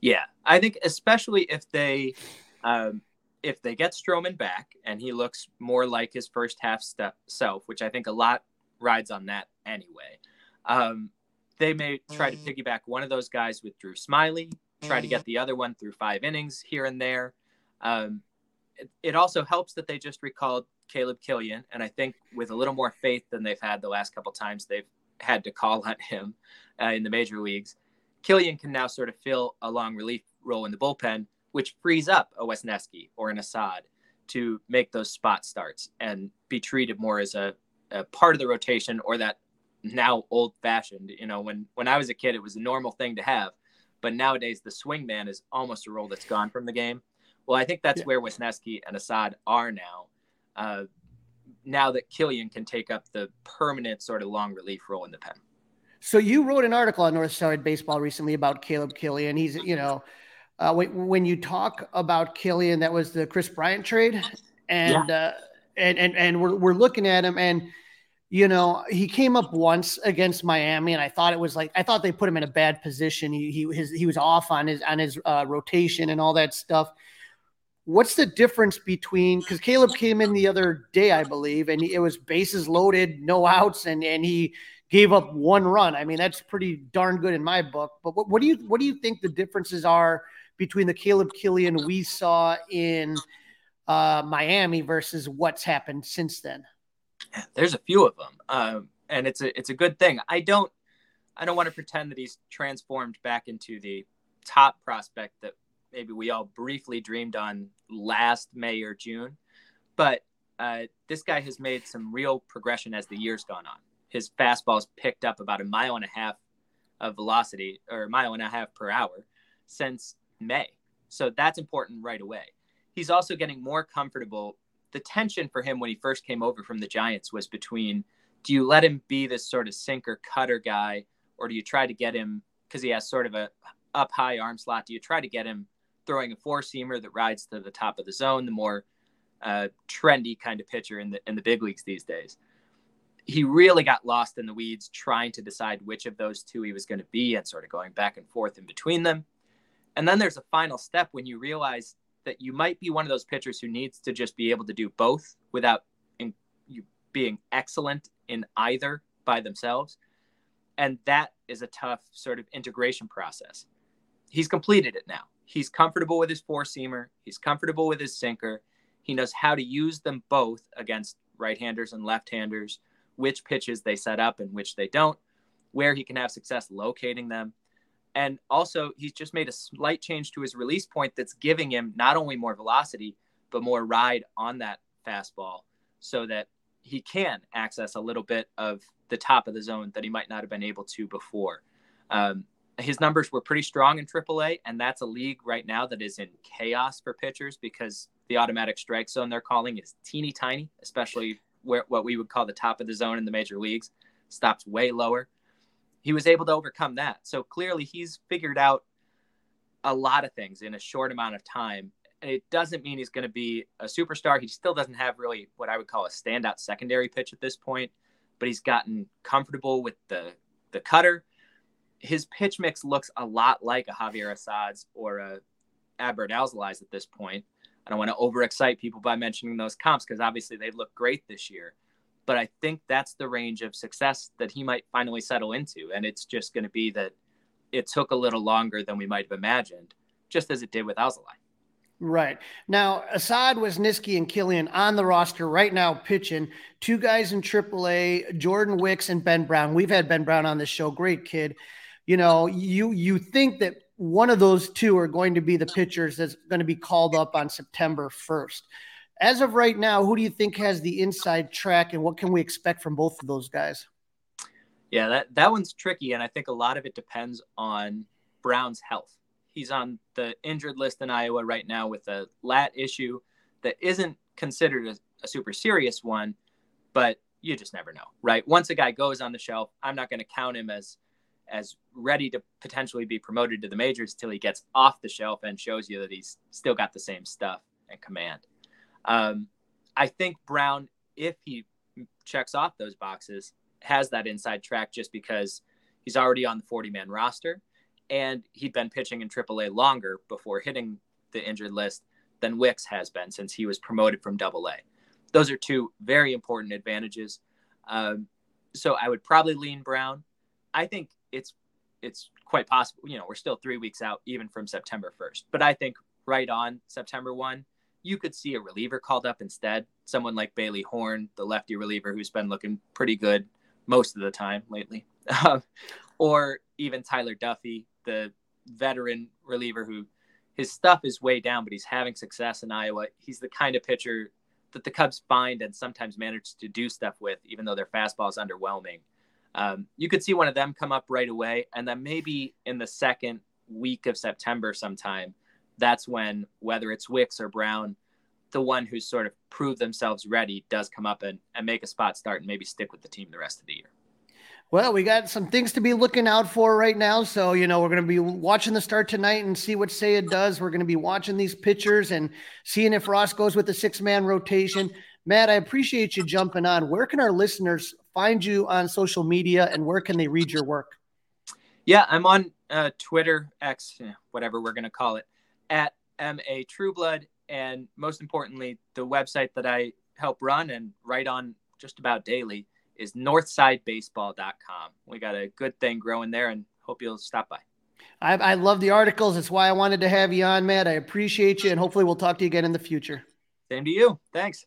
Yeah, I think especially if they um, if they get Stroman back and he looks more like his first half step self, which I think a lot rides on that anyway. Um, they may try to piggyback one of those guys with Drew Smyly, try to get the other one through five innings here and there. Um, it, it also helps that they just recalled Caleb Killian, and I think with a little more faith than they've had the last couple times they've had to call on him uh, in the major leagues, Killian can now sort of fill a long relief role in the bullpen, which frees up a Wesneski or an Assad to make those spot starts and be treated more as a, a part of the rotation or that now old fashioned. You know, when when I was a kid, it was a normal thing to have, but nowadays the swing man is almost a role that's gone from the game. Well, I think that's yeah. where Wesneski and Assad are now uh, now that Killian can take up the permanent sort of long relief role in the pen. So you wrote an article on North Side Baseball recently about Caleb Killian. He's, you know, uh, when, when you talk about Killian, that was the Kris Bryant trade, and yeah. uh, and and and we're we're looking at him, and you know he came up once against Miami, and I thought it was like I thought they put him in a bad position. He he his, he was off on his on his uh, rotation and all that stuff what's the difference between because Caleb came in the other day, I believe, and it was bases loaded, no outs, and and he gave up one run. I mean, that's pretty darn good in my book. But what, what do you what do you think the differences are between the Caleb Killian we saw in uh, Miami versus what's happened since then? There's a few of them, um, and it's a it's a good thing. I don't I don't want to pretend that he's transformed back into the top prospect that maybe we all briefly dreamed on last May or June. But uh, this guy has made some real progression as the year's gone on. His fastball's picked up about a mile and a half of velocity or a mile and a half per hour since May. So that's important right away. He's also getting more comfortable. The tension for him when he first came over from the Giants was between do you let him be this sort of sinker cutter guy or do you try to get him because he has sort of a up high arm slot do you try to get him throwing a four seamer that rides to the top of the zone, the more uh, trendy kind of pitcher in the in the big leagues these days. He really got lost in the weeds trying to decide which of those two he was going to be and sort of going back and forth in between them. And then there's a final step when you realize that you might be one of those pitchers who needs to just be able to do both without in, you being excellent in either by themselves. And that is a tough sort of integration process. He's completed it now he's comfortable with his four seamer. He's comfortable with his sinker. He knows how to use them both against right handers and left handers, which pitches they set up and which they don't, where he can have success locating them. And also, he's just made a slight change to his release point that's giving him not only more velocity, but more ride on that fastball so that he can access a little bit of the top of the zone that he might not have been able to before. Um, his numbers were pretty strong in AAA, and that's a league right now that is in chaos for pitchers because the automatic strike zone they're calling is teeny tiny, especially where what we would call the top of the zone in the major leagues stops way lower. He was able to overcome that. So clearly, he's figured out a lot of things in a short amount of time. And it doesn't mean he's going to be a superstar. He still doesn't have really what I would call a standout secondary pitch at this point, but he's gotten comfortable with the the cutter his pitch mix looks a lot like a Javier Assad's or a Adbert Alzolay's at this point. I don't want to overexcite people by mentioning those comps because obviously they look great this year. But I think that's the range of success that he might finally settle into. And it's just going to be that it took a little longer than we might have imagined, just as it did with Alzolay. Right. Now, Assad Wesneski and Killian on the roster right now pitching. Two guys in AAA, Jordan Wicks and Ben Brown. We've had Ben Brown on this show. Great kid you know, you you think that one of those two are going to be the pitchers that's going to be called up on September 1st. As of right now, who do you think has the inside track and what can we expect from both of those guys? Yeah, that, that one's tricky. And I think a lot of it depends on Brown's health. He's on the injured list in Iowa right now with a lat issue that isn't considered a, a super serious one, but you just never know, right? Once a guy goes on the shelf, I'm not going to count him as as ready to potentially be promoted to the majors till he gets off the shelf and shows you that he's still got the same stuff and command. Um, I think Brown, if he checks off those boxes, has that inside track just because he's already on the 40 man roster and he'd been pitching in AAA longer before hitting the injured list than Wicks has been since he was promoted from AA. Those are two very important advantages. Um, so I would probably lean Brown. I think it's it's quite possible. You know, we're still three weeks out even from September 1st, but I think right on September 1, you could see a reliever called up instead. Someone like Bailey Horn, the lefty reliever who's been looking pretty good most of the time lately, um, or even Tyler Duffey, the veteran reliever who his stuff is way down, but he's having success in Iowa. He's the kind of pitcher that the Cubs find and sometimes manage to do stuff with, even though their fastball is underwhelming. Um, you could see one of them come up right away, and then maybe in the second week of September, sometime, that's when whether it's Wicks or Brown, the one who's sort of proved themselves ready does come up and, and make a spot start and maybe stick with the team the rest of the year. Well, we got some things to be looking out for right now. So, you know, we're going to be watching the start tonight and see what Seiya does. We're going to be watching these pitchers and seeing if Ross goes with the six man rotation. Matt, I appreciate you jumping on. Where can our listeners find you on social media and where can they read your work? Yeah, I'm on uh, Twitter, X, whatever we're going to call it, at MA Trueblood. And most importantly, the website that I help run and write on just about daily is northsidebaseball.com. We got a good thing growing there and hope you'll stop by. I, I love the articles. It's why I wanted to have you on, Matt. I appreciate you, and hopefully we'll talk to you again in the future. Same to you. Thanks.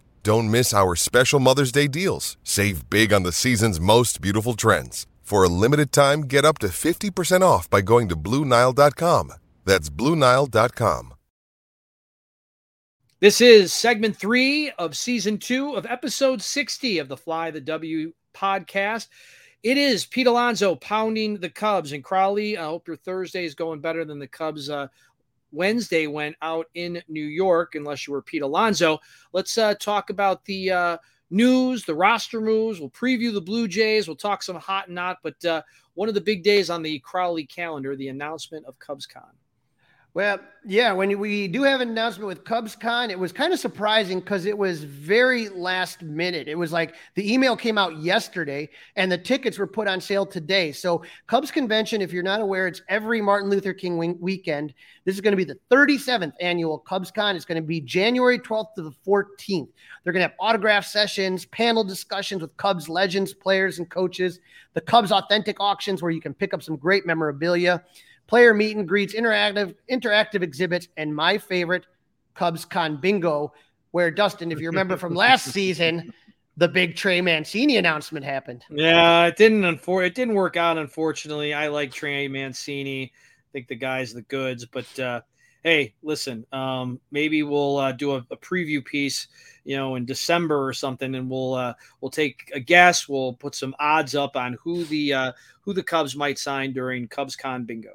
Don't miss our special Mother's Day deals. Save big on the season's most beautiful trends. For a limited time, get up to 50% off by going to Bluenile.com. That's Bluenile.com. This is segment three of season two of episode 60 of the Fly the W podcast. It is Pete Alonso pounding the Cubs and Crawly. I hope your Thursday is going better than the Cubs. Uh, Wednesday went out in New York, unless you were Pete Alonso. Let's uh, talk about the uh, news, the roster moves. We'll preview the Blue Jays. We'll talk some hot and not. But uh, one of the big days on the Crowley calendar, the announcement of CubsCon. Well, yeah, when we do have an announcement with CubsCon, it was kind of surprising because it was very last minute. It was like the email came out yesterday and the tickets were put on sale today. So, Cubs Convention, if you're not aware, it's every Martin Luther King weekend. This is going to be the 37th annual CubsCon. It's going to be January 12th to the 14th. They're going to have autograph sessions, panel discussions with Cubs legends, players, and coaches, the Cubs authentic auctions where you can pick up some great memorabilia player meet and greets, interactive interactive exhibits, and my favorite, Cubs Con Bingo, where Dustin, if you remember from last season, the big Trey Mancini announcement happened. Yeah, it didn't unfor- it didn't work out, unfortunately. I like Trey Mancini. I think the guy's the goods, but uh, hey, listen, um, maybe we'll uh, do a, a, preview piece, you know, in December or something, and we'll uh, we'll take a guess. We'll put some odds up on who the uh, who the Cubs might sign during Cubs Con Bingo.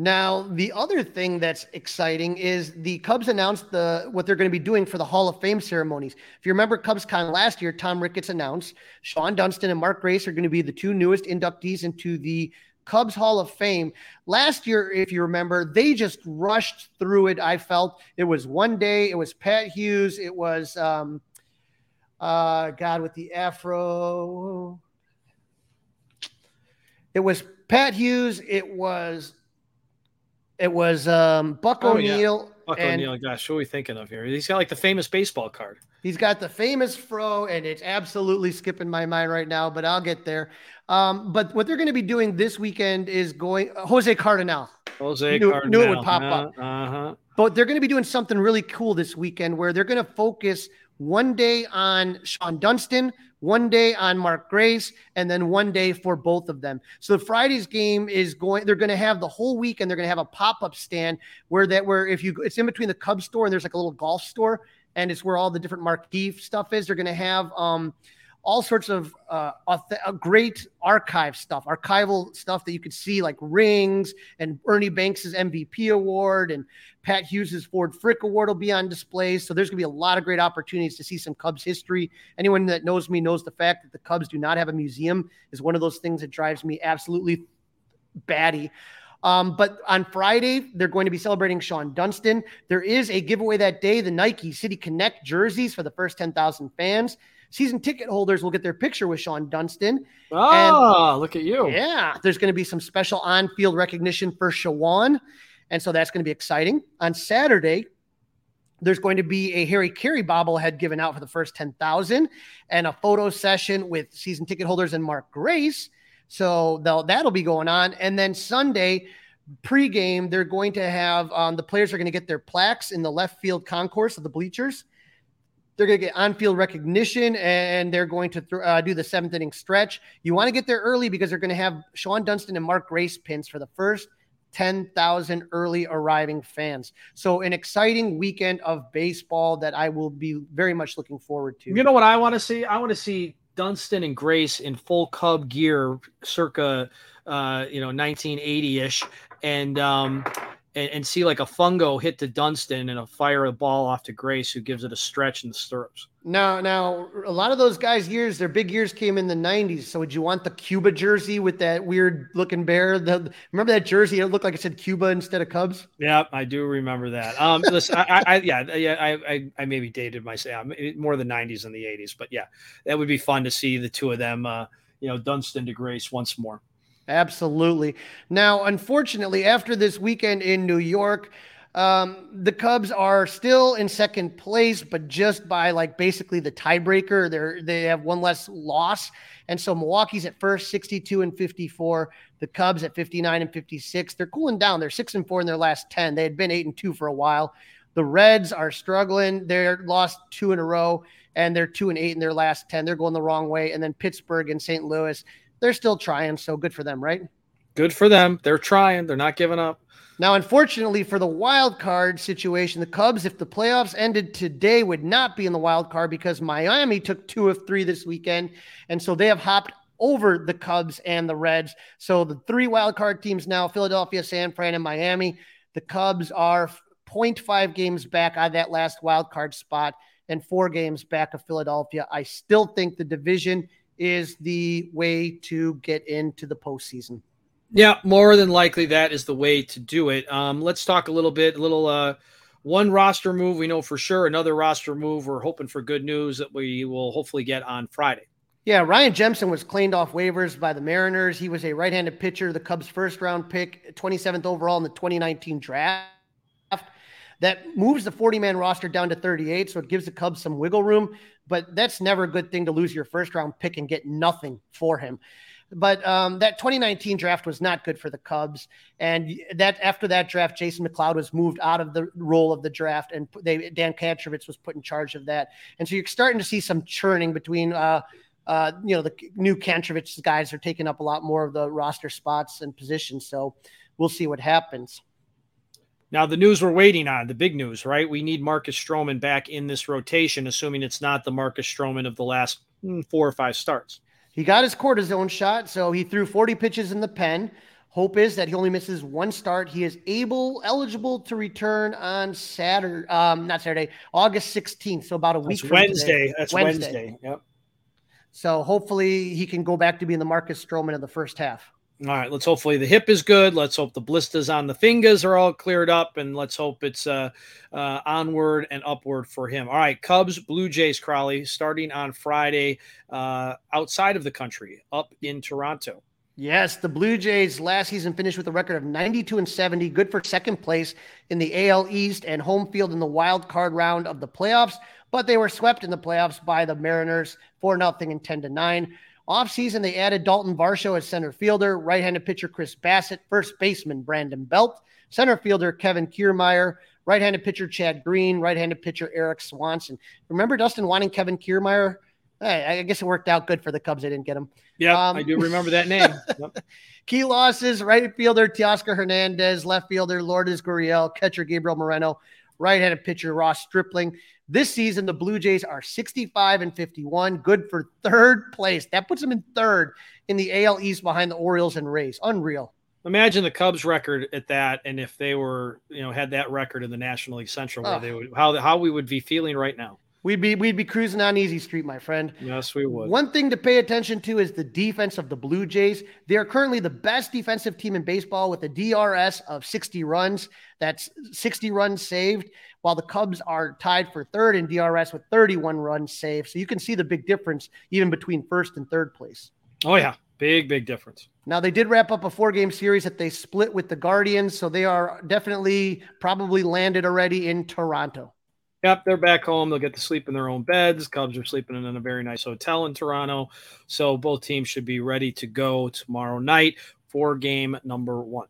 Now, the other thing that's exciting is the Cubs announced the what they're going to be doing for the Hall of Fame ceremonies. If you remember CubsCon last year, Tom Ricketts announced Shawon Dunston and Mark Grace are going to be the two newest inductees into the Cubs Hall of Fame. Last year, if you remember, they just rushed through it. I felt it was one day. It was Pat Hughes. It was um, uh, God with the afro. It was Pat Hughes. It was it was um, Buck oh, O'Neil. Yeah. Buck O'Neil. Gosh, what are we thinking of here? He's got like the famous baseball card. He's got the famous fro, and it's absolutely skipping my mind right now, but I'll get there. Um, but what they're going to be doing this weekend is going uh, Jose Cardenal. Jose knew, Cardenal. Knew it would pop uh, up. Uh-huh. But they're going to be doing something really cool this weekend where they're going to focus one day on Shawon Dunston, one day on Mark Grace, and then one day for both of them. So the Friday's game is going, they're going to have the whole week and they're going to have a pop-up stand where that where if you it's in between the Cubs store and there's like a little golf store and it's where all the different marquee stuff is. They're going to have um all sorts of uh, uh, great archive stuff, archival stuff that you could see, like rings and Ernie Banks's MVP award and Pat Hughes's Ford Frick Award will be on display. So there's going to be a lot of great opportunities to see some Cubs history. Anyone that knows me knows the fact that the Cubs do not have a museum is one of those things that drives me absolutely batty. Um, but on Friday, they're going to be celebrating Shawon Dunston. There is a giveaway that day, the Nike City Connect jerseys for the first 10,000 fans. Season ticket holders will get their picture with Shawon Dunston. Oh, and, look at you. Yeah. There's going to be some special on field recognition for Shawon. And so that's going to be exciting. On Saturday, there's going to be a Harry Caray bobblehead given out for the first 10,000 and a photo session with season ticket holders and Mark Grace. So that'll be going on. And then Sunday, pregame, they're going to have um, the players are going to get their plaques in the left field concourse of the bleachers. They're going to get on field recognition and they're going to th- uh, do the seventh inning stretch. You want to get there early because they're going to have Shawon Dunston and Mark Grace pins for the first 10,000 early arriving fans. So, an exciting weekend of baseball that I will be very much looking forward to. You know what I want to see? I want to see Dunston and Grace in full Cub gear circa, uh, you know, 1980 ish. And, um, and, and see like a fungo hit to Dunston and a fire a ball off to Grace, who gives it a stretch in the stirrups. Now, now a lot of those guys' years, their big years came in the '90s. So, would you want the Cuba jersey with that weird looking bear? The remember that jersey? It looked like it said Cuba instead of Cubs. Yeah, I do remember that. Um, listen, I, I, yeah, yeah, I, I, I maybe dated myself more the '90s than the '80s, but yeah, that would be fun to see the two of them. Uh, you know, Dunston to Grace once more. Absolutely. Now, unfortunately, after this weekend in New York, um, the Cubs are still in second place, but just by like basically the tiebreaker. They're they have one less loss, and so Milwaukee's at first, 62 and 54. The Cubs at 59 and 56. They're cooling down. They're six and four in their last 10. They had been eight and two for a while. The Reds are struggling. They're lost two in a row, and they're two and eight in their last 10. They're going the wrong way. And then Pittsburgh and St. Louis they're still trying. So good for them, right? Good for them. They're trying. They're not giving up. Now, unfortunately for the wild card situation, the Cubs, if the playoffs ended today, would not be in the wild card because Miami took two of three this weekend. And so they have hopped over the Cubs and the Reds. So the three wild card teams now Philadelphia, San Fran, and Miami. The Cubs are 0.5 games back on that last wild card spot and four games back of Philadelphia. I still think the division is the way to get into the postseason. Yeah, more than likely that is the way to do it. Um, let's talk a little bit, a little uh, one roster move we know for sure. Another roster move we're hoping for good news that we will hopefully get on Friday. Yeah, Ryan Jensen was claimed off waivers by the Mariners. He was a right-handed pitcher, the Cubs' first round pick, 27th overall in the 2019 draft. That moves the 40 man roster down to 38, so it gives the Cubs some wiggle room but that's never a good thing to lose your first round pick and get nothing for him. But um, that 2019 draft was not good for the Cubs, and that after that draft, Jason McLeod was moved out of the role of the draft, and they Dan Kantrovitz was put in charge of that. And so you're starting to see some churning between. Uh, uh, you know, the new Kantrovitz guys are taking up a lot more of the roster spots and positions. So we'll see what happens. Now, the news we're waiting on, the big news, right? We need Marcus Stroman back in this rotation, assuming it's not the Marcus Stroman of the last hmm, four or five starts. He got his cortisone shot, so he threw 40 pitches in the pen. Hope is that he only misses one start. He is able, eligible to return on Saturday, um, not Saturday, August 16th. So about a week. That's Wednesday. Today. That's Wednesday. Wednesday. Yep. So hopefully he can go back to being the Marcus Stroman of the first half. All right, let's hopefully the hip is good. Let's hope the blisters on the fingers are all cleared up, and let's hope it's uh, uh, onward and upward for him. All right, Cubs, Blue Jays, Crawly, starting on Friday uh, outside of the country, up in Toronto. Yes, the Blue Jays last season finished with a record of 92 and 70, good for second place in the AL East and home field in the wild card round of the playoffs, but they were swept in the playoffs by the Mariners 4 0 and 10 to 9. Offseason, they added Dalton Varsho as center fielder, right handed pitcher Chris Bassitt, first baseman Brandon Belt, center fielder Kevin Kiermaier, right-handed pitcher Chad Green, right-handed pitcher Erik Swanson. Remember Dustin wanting Kevin Kiermaier? Hey, I guess it worked out good for the Cubs. They didn't get him. Yeah, um, I do remember that name. Yep. Key losses: right fielder Teoscar Hernandez, left fielder Lourdes Gurriel, catcher Gabriel Moreno, right-handed pitcher Ross Stripling. This season, the Blue Jays are 65 and 51, good for third place. That puts them in third in the AL East behind the Orioles and Rays. Unreal. Imagine the Cubs record at that, and if they were, you know, had that record in the National League Central, where oh. they would, how how we would be feeling right now. We'd be we'd be cruising on easy street, my friend. Yes, we would. One thing to pay attention to is the defense of the Blue Jays. They are currently the best defensive team in baseball with a DRS of 60 runs. That's 60 runs saved, while the Cubs are tied for third in DRS with 31 runs saved. So you can see the big difference even between first and third place. Oh yeah, big big difference. Now they did wrap up a four game series that they split with the Guardians, so they are definitely probably landed already in Toronto. Yep, they're back home. They'll get to sleep in their own beds. Cubs are sleeping in a very nice hotel in Toronto. So both teams should be ready to go tomorrow night for game number one.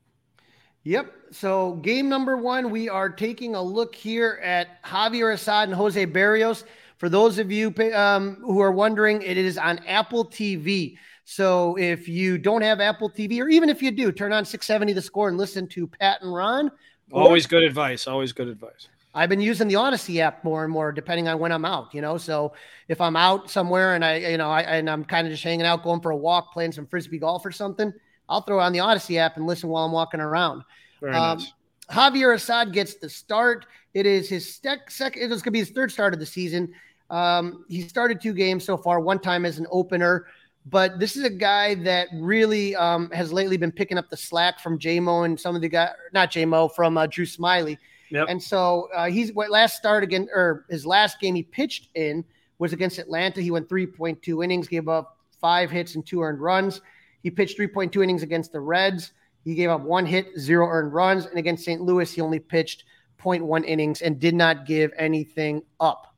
Yep. So game number one, we are taking a look here at Javier Assad and Jose Berrios. For those of you um, who are wondering, it is on Apple TV. So if you don't have Apple TV, or even if you do, turn on 670 the score and listen to Pat and Ron. Always good advice. Always good advice. I've been using the Audacy app more and more, depending on when I'm out. You know, so if I'm out somewhere and I, you know, I and I'm kind of just hanging out, going for a walk, playing some frisbee golf or something, I'll throw on the Audacy app and listen while I'm walking around. Very um, nice. Javier Assad gets the start. It is his sec- second. It was going to be his third start of the season. Um, he started two games so far. One time as an opener, but this is a guy that really um, has lately been picking up the slack from JMO and some of the guys, not JMO, from uh, Drew Smyly. Yep. And so uh, he's what last start again, or his last game he pitched in was against Atlanta. He went 3.2 innings, gave up five hits and two earned runs. He pitched 3.2 innings against the Reds. He gave up one hit, zero earned runs. And against St. Louis, he only pitched 0.1 innings and did not give anything up.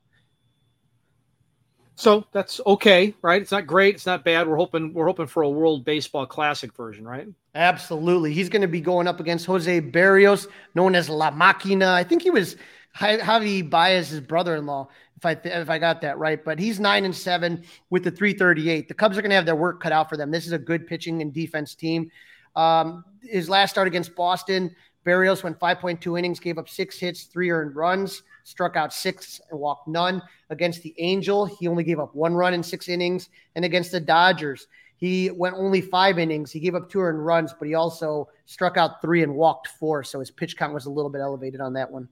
So that's okay, right? It's not great. It's not bad. We're hoping we're hoping for a World Baseball Classic version, right? Absolutely. He's going to be going up against Jose Berrios, known as La Máquina. I think he was Javi Baez's brother-in-law, if I if I got that right. But he's nine and seven with the 338. The Cubs are going to have their work cut out for them. This is a good pitching and defense team. Um, his last start against Boston, Berrios went 5.2 innings, gave up six hits, three earned runs struck out six and walked none. Against the Angel, he only gave up one run in six innings. And against the Dodgers, he went only five innings. He gave up two earned runs, but he also struck out three and walked four. So his pitch count was a little bit elevated on that one.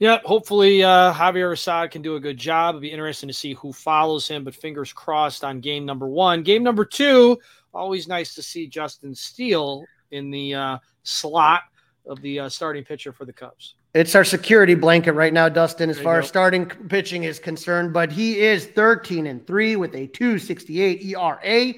Yeah, hopefully uh, Javier Assad can do a good job. It'll be interesting to see who follows him, but fingers crossed on game number one. Game number two, always nice to see Justin Steele in the uh, slot of the uh, starting pitcher for the Cubs. It's our security blanket right now, Dustin, as far as starting pitching is concerned. But he is 13 and 3 with a 268 ERA.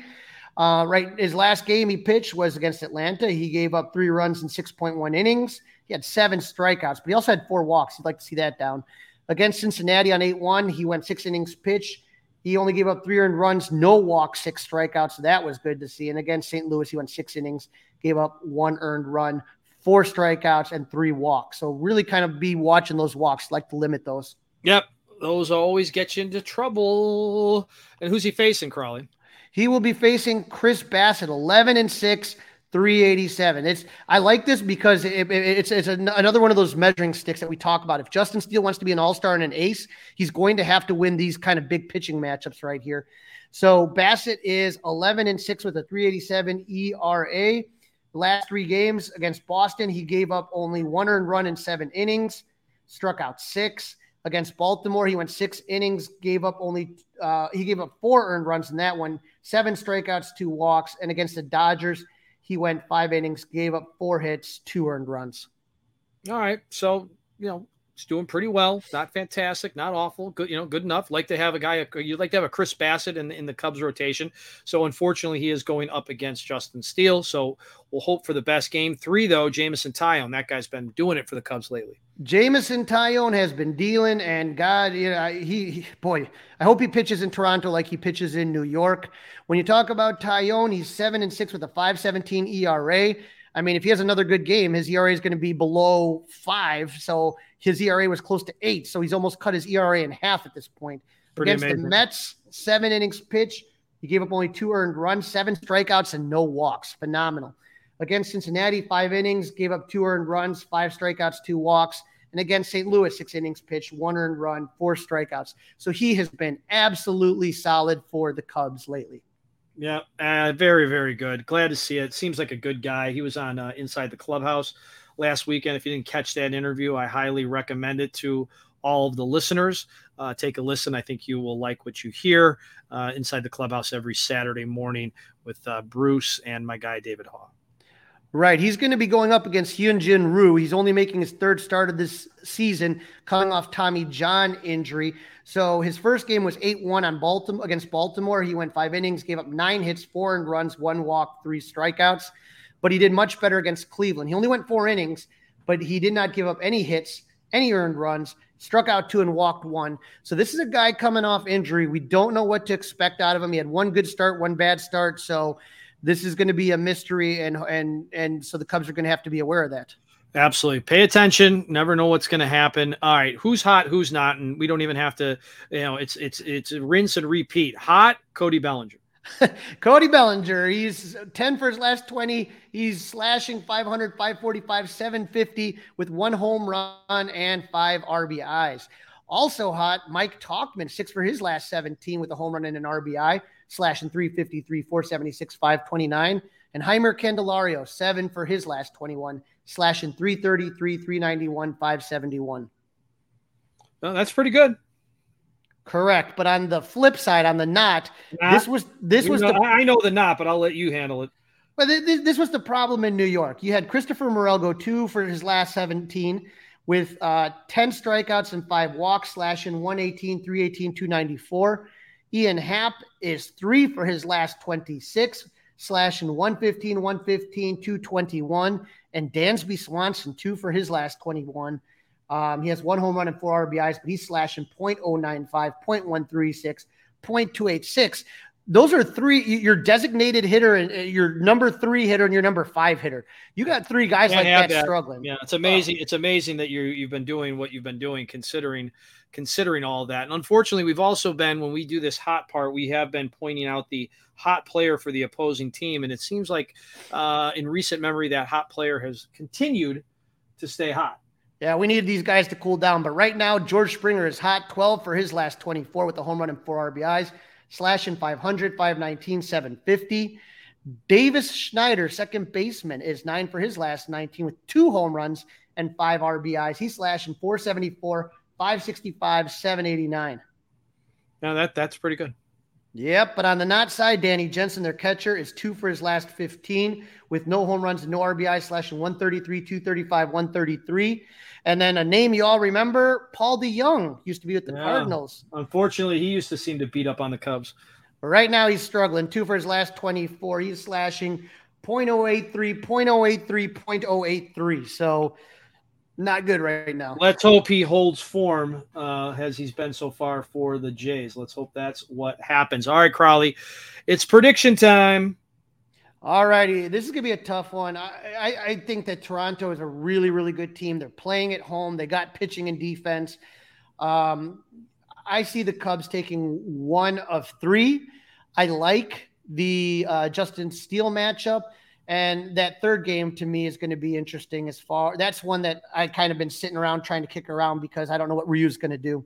Uh, right, his last game he pitched was against Atlanta. He gave up three runs in 6.1 innings. He had seven strikeouts, but he also had four walks. You'd like to see that down. Against Cincinnati on 8 1, he went six innings pitch. He only gave up three earned runs, no walks, six strikeouts. So that was good to see. And against St. Louis, he went six innings, gave up one earned run, four strikeouts, and three walks. So really kind of be watching those walks, like to limit those. Yep. Those always get you into trouble. And who's he facing, Crawley? He will be facing Chris Bassitt, 11 and 6, 387. It's I like this because it, it, it's it's an, another one of those measuring sticks that we talk about. If Justin Steele wants to be an all-star and an ace, he's going to have to win these kind of big pitching matchups right here. So Bassitt is 11 and 6 with a 387 ERA last three games against Boston, he gave up only one earned run in seven innings, struck out six. Against Baltimore, he went six innings, gave up only uh, he gave up four earned runs in that one, seven strikeouts, two walks. And against the Dodgers, he went five innings, gave up four hits, two earned runs. All right, so you know He's doing pretty well. Not fantastic, not awful. Good, you know, good enough. Like to have a guy. You'd like to have a Chris Bassitt in, in the Cubs rotation. So unfortunately, he is going up against Justin Steele. So we'll hope for the best. Game three, though, Jameson Taillon. That guy's been doing it for the Cubs lately. Jameson Taillon has been dealing, and God, you know, he, he, boy, I hope he pitches in Toronto like he pitches in New York. When you talk about Taillon, he's seven and six with a five seventeen ERA. I mean, if he has another good game, his ERA is going to be below five. So his ERA was close to eight. So he's almost cut his ERA in half at this point. Pretty Against amazing. the Mets, seven innings pitch. He gave up only two earned runs, seven strikeouts, and no walks. Phenomenal. Against Cincinnati, five innings, gave up two earned runs, five strikeouts, two walks. And against St. Louis, six innings pitched, one earned run, four strikeouts. So he has been absolutely solid for the Cubs lately. Yeah, uh, very, very good. Glad to see it. Seems like a good guy. He was on uh, Inside the Clubhouse last weekend. If you didn't catch that interview, I highly recommend it to all of the listeners. Uh, take a listen. I think you will like what you hear uh, inside the clubhouse every Saturday morning with uh, Bruce and my guy David Haugh. Right. He's going to be going up against Hyunjin Ryu. He's only making his third start of this season, coming off Tommy John injury. So his first game was 8-1 on Baltimore against Baltimore. He went five innings, gave up nine hits, four earned runs, one walk, three strikeouts. But he did much better against Cleveland. He only went four innings, but he did not give up any hits, any earned runs, struck out two and walked one. So this is a guy coming off injury. We don't know what to expect out of him. He had one good start, one bad start. So this is going to be a mystery, and and and so the Cubs are going to have to be aware of that. Absolutely. Pay attention. Never know what's going to happen. All right, who's hot, who's not, and we don't even have to. You know, it's it's it's rinse and repeat. Hot, Cody Bellinger. Cody Bellinger, he's 10 for his last 20. He's slashing 500, 545, 750 with one home run and five RBIs. Also hot, Mike Tauchman, six for his last 17 with a home run and an RBI, slashing 353, 476, 529. And Jeimer Candelario, seven for his last 21, slashing 333, 391, 571. Oh, that's pretty good. Correct. But on the flip side, on the not, Not- this was this was know, the I know the not, but I'll let you handle it. But th- th- this was the problem in New York. You had Christopher Morel go two for his last 17 with uh, 10 strikeouts and five walks, slashing 118, 318, 294. Ian Happ is three for his last 26, slashing 115, 115, 221. And Dansby Swanson, two for his last 21. Um, he has one home run and four RBIs, but he's slashing 0.095, 0.136, 0.286 those are three your designated hitter and uh, your number three hitter and your number five hitter you got three guys Can't like have that, struggling Yeah, it's amazing. It's amazing that you you've been doing what you've been doing, considering considering all that. And unfortunately, we've also been when we do this hot part, we have been pointing out the hot player for the opposing team, and it seems like uh, in recent memory that hot player has continued to stay hot. yeah we needed these guys to cool down but right now george springer is hot 12 for his last 24 with a home run and four rbis slashing 500 519 750 davis schneider second baseman is nine for his last 19 with two home runs and five rbis he's slashing 474 565 789 Now that that's pretty good. Yep, but on the not side, Danny Jansen, their catcher, is two for his last 15 with no home runs no RBI, slashing 133, 235, 133. And then a name you all remember, Paul DeJong, used to be with the Yeah. Cardinals. Unfortunately, he used to seem to beat up on the Cubs. But right now he's struggling. Two for his last 24. He's slashing 0.083, 0.083, 0.083. So not good right now. Let's hope he holds form uh, as he's been so far for the Jays. Let's hope that's what happens. All right, Crowley, it's prediction time. All righty. This is going to be a tough one. I, I, I think that Toronto is a really, really good team. They're playing at home, they got pitching and defense. Um, I see the Cubs taking one of three. I like the uh, Justin Steele matchup. And that third game to me is going to be interesting as far. That's one that I kind of been sitting around trying to kick around because I don't know what Ryu's going to do.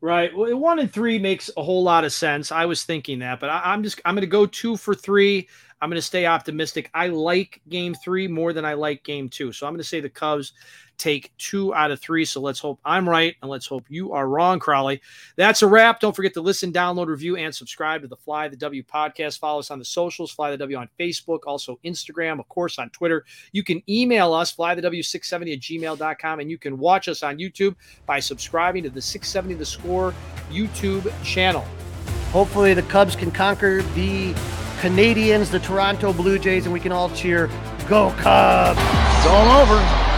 Right. Well, one and three makes a whole lot of sense. I was thinking that, but I, I'm just I'm going to go two for three. I'm going to stay optimistic. I like game three more than I like game two, so I'm going to say the Cubs take two out of three. So let's hope I'm right and let's hope you are wrong, Crowley. That's a wrap. Don't forget to listen, download, review, and subscribe to the Fly the W podcast. Follow us on the socials, Fly the W on Facebook, also Instagram, of course, on Twitter. You can email us, flythew670 at gmail.com, and you can watch us on YouTube by subscribing to the 670 The Score YouTube channel. Hopefully, the Cubs can conquer the Canadians, the Toronto Blue Jays, and we can all cheer, Go Cubs! It's all over.